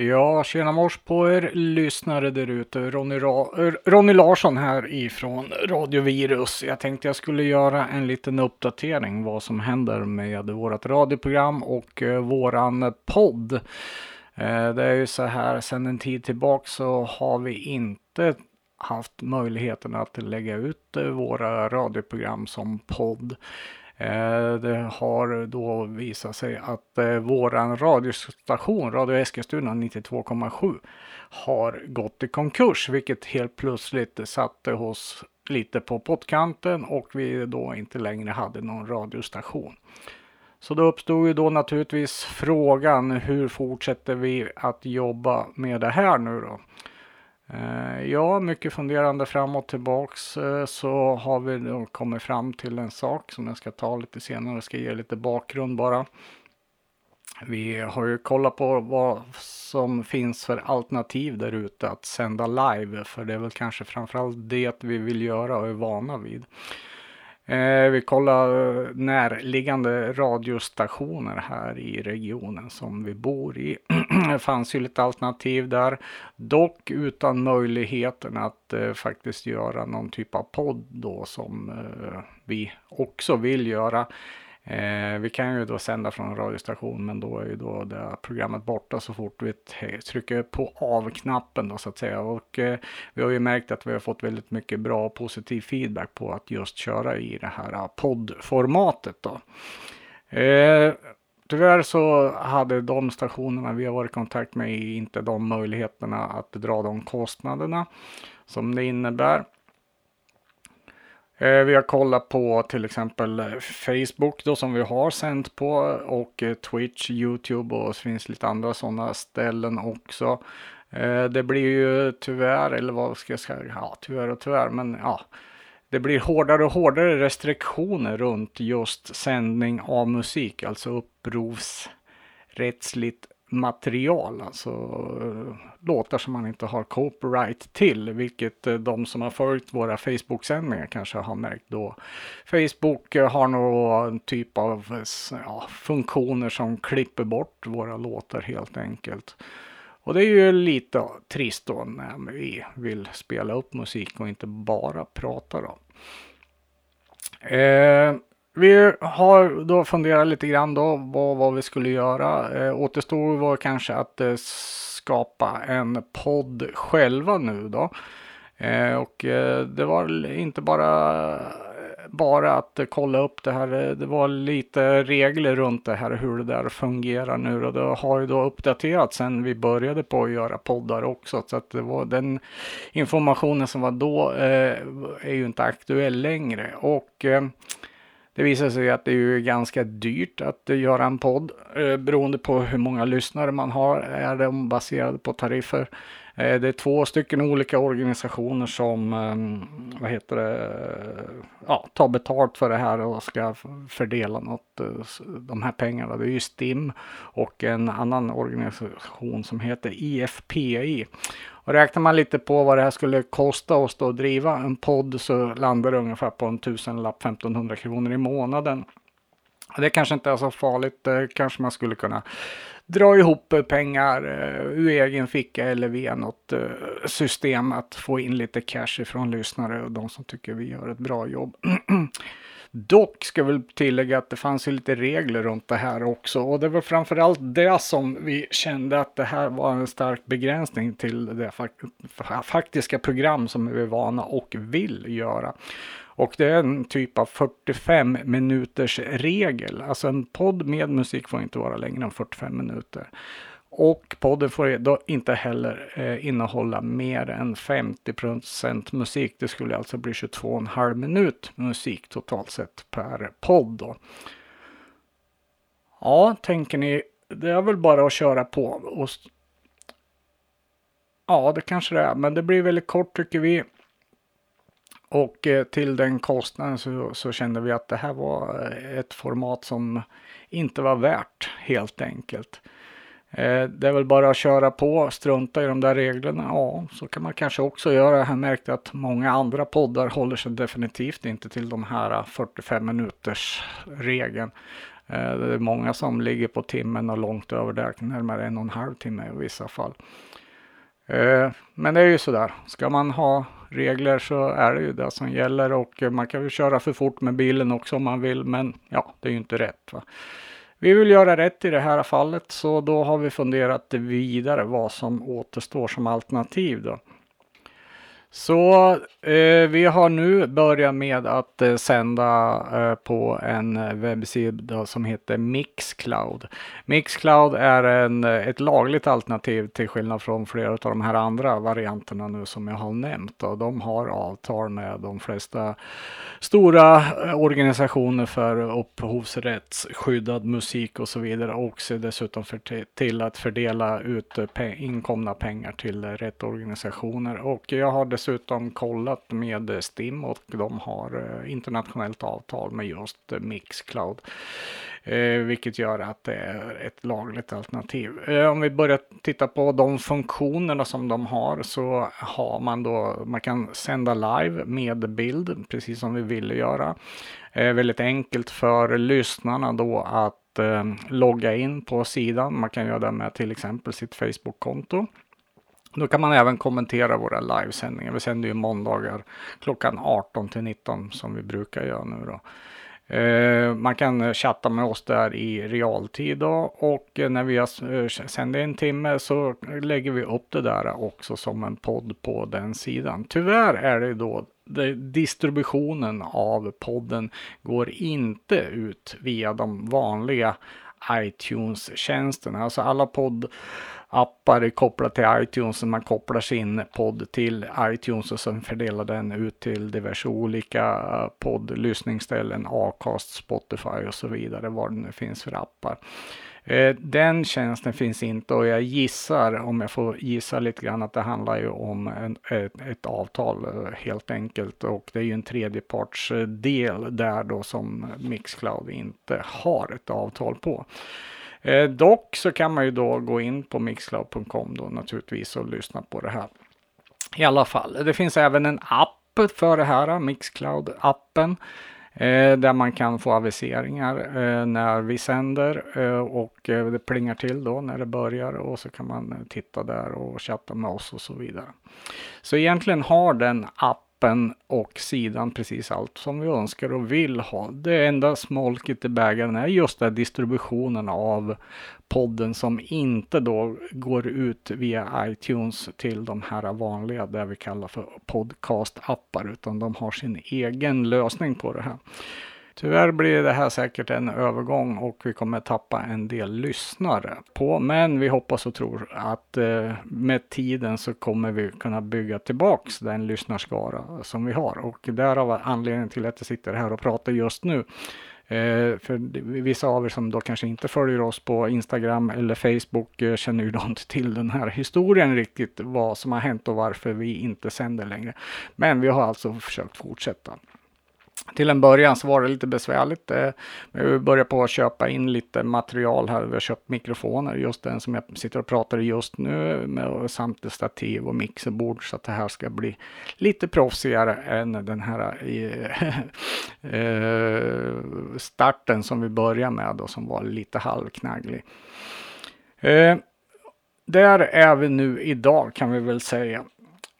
Ja, tjena mors på er lyssnare där ute. Ronny, Ra- Ronny Larsson här ifrån Radio Virus. Jag tänkte jag skulle göra en liten uppdatering vad som händer med vårt radioprogram och eh, våran podd. Eh, det är ju så här, sedan en tid tillbaka så har vi inte haft möjligheten att lägga ut eh, våra radioprogram som podd. Eh, det har då visat sig att eh, våran radiostation, Radio Eskilstuna 92,7 har gått i konkurs, vilket helt plötsligt satte oss lite på pottkanten och vi då inte längre hade någon radiostation. Så då uppstod ju då naturligtvis frågan hur fortsätter vi att jobba med det här nu då? Eh, ja, mycket funderande fram och tillbaks eh, så har vi då kommit fram till en sak som jag ska ta lite senare. Jag ska ge lite bakgrund bara. Vi har ju kollat på vad som finns för alternativ där ute att sända live, för det är väl kanske framförallt det vi vill göra och är vana vid. Eh, vi kollar närliggande radiostationer här i regionen som vi bor i. det fanns ju lite alternativ där, dock utan möjligheten att eh, faktiskt göra någon typ av podd då som eh, vi också vill göra. Eh, vi kan ju då sända från en radiostation men då är ju då det programmet borta så fort vi trycker på av-knappen då så att säga. Och eh, vi har ju märkt att vi har fått väldigt mycket bra och positiv feedback på att just köra i det här eh, poddformatet då. Eh, tyvärr så hade de stationerna vi har varit i kontakt med inte de möjligheterna att dra de kostnaderna som det innebär. Eh, vi har kollat på till exempel eh, Facebook då som vi har sänt på och eh, Twitch, Youtube och så finns lite andra sådana ställen också. Det blir ju tyvärr, eller vad ska jag säga, ja tyvärr och tyvärr, men ja. Det blir hårdare och hårdare restriktioner runt just sändning av musik, alltså upprovsrättsligt material, alltså låtar som man inte har copyright till, vilket eh, de som har följt våra Facebook-sändningar kanske har märkt då. Facebook eh, har någon typ av ja, funktioner som klipper bort våra låtar helt enkelt. Och det är ju lite trist då när vi vill spela upp musik och inte bara prata då. Eh, vi har då funderat lite grann då vad, vad vi skulle göra. Eh, återstår var kanske att eh, skapa en podd själva nu då. Eh, och eh, det var inte bara bara att kolla upp det här. Eh, det var lite regler runt det här hur det där fungerar nu och det har ju då uppdaterats sen vi började på att göra poddar också. Så att det var den informationen som var då eh, är ju inte aktuell längre och eh, det visar sig att det är ganska dyrt att göra en podd eh, beroende på hur många lyssnare man har. Är de baserade på tariffer? Eh, det är två stycken olika organisationer som ehm, vad heter det, ja, tar betalt för det här och ska fördela något, eh, de här pengarna. Det är ju STIM och en annan organisation som heter IFPI. Och räknar man lite på vad det här skulle kosta oss då att driva en podd så landar det ungefär på en tusenlapp, 1500 kronor i månaden. Det kanske inte är så farligt, det kanske man skulle kunna dra ihop pengar eh, ur egen ficka eller via något eh, system att få in lite cash ifrån lyssnare och de som tycker vi gör ett bra jobb. Dock ska jag väl tillägga att det fanns ju lite regler runt det här också och det var framförallt det som vi kände att det här var en stark begränsning till det faktiska program som vi är vana och vill göra. Och det är en typ av 45 minuters regel. Alltså en podd med musik får inte vara längre än 45 minuter. Och podden får då inte heller eh, innehålla mer än 50% musik. Det skulle alltså bli 22,5 minut musik totalt sett per podd. Då. Ja, tänker ni, det är väl bara att köra på. Och... Ja, det kanske det är, men det blir väldigt kort tycker vi. Och eh, till den kostnaden så, så, kände vi att det här var eh, ett format som inte var värt helt enkelt. Eh, det är väl bara att köra på, strunta i de där reglerna. Ja, så kan man kanske också göra. Jag märkte att många andra poddar håller sig definitivt inte till de här 45 minuters regeln. Eh, det är många som ligger på timmen och långt över där, närmare en och en halv timme i vissa fall. Eh, men det är ju sådär, ska man ha regler så är det ju det som gäller och man kan ju köra för fort med bilen också om man vill, men ja, det är ju inte rätt. Va? Vi vill göra rätt i det här fallet, så då har vi funderat vidare vad som återstår som alternativ då. Så eh, vi har nu börjat med att eh, sända eh, på en eh, webbsida som heter Mixcloud. Mixcloud är en, eh, ett lagligt alternativ till skillnad från flera av de här andra varianterna nu som jag har nämnt. Och de har avtal med de flesta stora eh, organisationer för upphovsrättsskyddad musik och så vidare. Och ser dessutom för till att fördela ut pe inkomna pengar till rätt organisationer. Och jag har dessutom kollat med Stim och de har eh, internationellt avtal med just Mixcloud. Eh, vilket gör att det är ett lagligt alternativ. Eh, om vi börjar titta på de funktionerna som de har så har man då, man kan sända live med bild, precis som vi ville göra. Väldigt enkelt för lyssnarna då att logga in på sidan. Man kan göra det med till exempel sitt Facebook-konto. Då kan man även kommentera våra livesändningar. Vi sänder ju måndagar klockan 18 till 19 som vi brukar göra nu då. Eh, man kan chatta med oss där i realtid då, och när vi har eh, sänt en timme så lägger vi upp det där också som en podd på den sidan. Tyvärr är det då distributionen av podden går inte ut via de vanliga iTunes-tjänsterna. Alltså alla podd appar är kopplade till iTunes. Man kopplar sin podd till iTunes och sen fördelar den ut till diverse olika poddlyssningsställen, Acast, Spotify och så vidare, vad det nu finns för appar. Eh, den tjänsten finns inte och jag gissar, om jag får gissa lite grann, att det handlar ju om en, ett, ett, avtal eh, helt enkelt. Och det är ju en tredjepartsdel där då som Mixcloud inte har ett avtal på. Eh, dock så kan man ju då gå in på mixcloud.com då naturligtvis och lyssna på det här. I alla fall, det finns även en app för det här, Mixcloud-appen. Eh, där man kan få aviseringar eh, när vi sänder eh, och eh, det plingar till då när det börjar och så kan man eh, titta där och chatta med oss och så vidare. Så egentligen har den app appen och sidan precis allt som vi önskar och vill ha. Det enda smolket i bägaren är just den distributionen av podden som inte då går ut via iTunes till de här vanliga, det vi kallar för podcast-appar, utan de har sin egen lösning på det här. Tyvärr blir det här säkert en övergång och vi kommer tappa en del lyssnare på. Men vi hoppas och tror att eh, med tiden så kommer vi kunna bygga tillbaks den lyssnarskara som vi har. Och därav anledningen till att jag sitter här och pratar just nu. Eh, för vissa av er som då kanske inte följer oss på Instagram eller Facebook eh, känner ju då inte till den här historien riktigt, vad som har hänt och varför vi inte sänder längre. Men vi har alltså försökt fortsätta. Till en början så var det lite besvärligt. Eh, men vi började på att köpa in lite material här. Vi har köpt mikrofoner, just den som jag sitter och pratar i just nu, med, samt stativ och mixerbord så att det här ska bli lite proffsigare än den här eh, eh, starten som vi började med och som var lite halvknagglig. Där är vi nu idag kan vi väl säga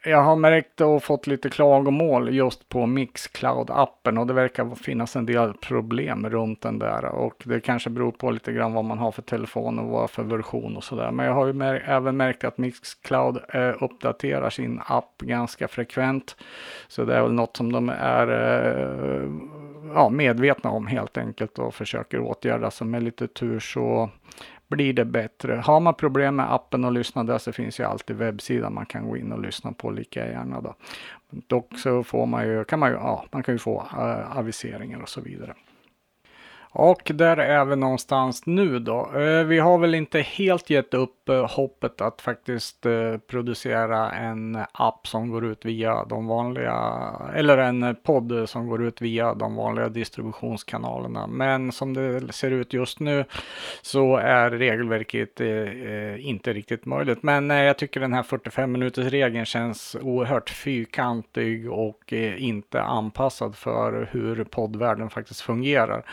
jag har märkt och fått lite klagomål just på Mixcloud-appen och det verkar finnas en del problem runt den där och det kanske beror på lite grann vad man har för telefon och vad för version och sådär. Men jag har ju mär även märkt att Mixcloud eh, uppdaterar sin app ganska frekvent. Så det är väl något som de är eh, ja, medvetna om helt enkelt och försöker åtgärda. Så med lite tur så blir det bättre. Har man problem med appen och lyssna där så finns ju alltid webbsidan man kan gå in och lyssna på lika gärna. Då. Dock så får man ju, kan man ju, ja, man kan ju få äh, aviseringar och så vidare. Och där är vi någonstans nu då. Eh, vi har väl inte helt gett upp upp eh, hoppet att faktiskt eh, producera en app som går ut via de vanliga, eller en podd som går ut via de vanliga distributionskanalerna. Men som det ser ut just nu så är regelverket eh, inte riktigt möjligt. Men jag tycker den här 45 minuters regeln känns oerhört fyrkantig och inte anpassad för hur poddvärlden faktiskt fungerar.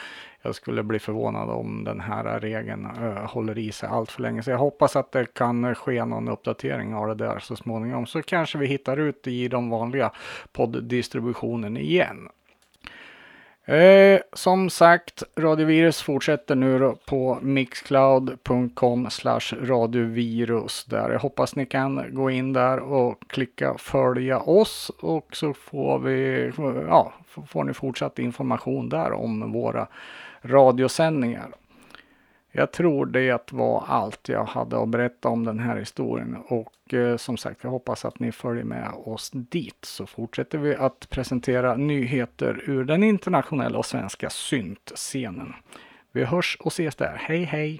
Jag skulle bli förvånad om den här regeln håller i sig allt för länge. Så jag hoppas att att det kan ske någon uppdatering av det där så småningom. Så kanske vi hittar ut i de vanliga podddistributionen igen. Eh, som sagt, Radiovirus fortsätter nu på mixcloud.com radiovirus där. Jag hoppas ni kan gå in där och klicka följa oss och så får vi, ja, får ni fortsatt information där om våra radiosändningar. Jag tror det var allt jag hade att berätta om den här historien och eh, som sagt, jag hoppas att ni följer med oss dit så fortsätter vi att presentera nyheter ur den internationella och svenska syntscenen. Vi hörs och ses där. Hej hej!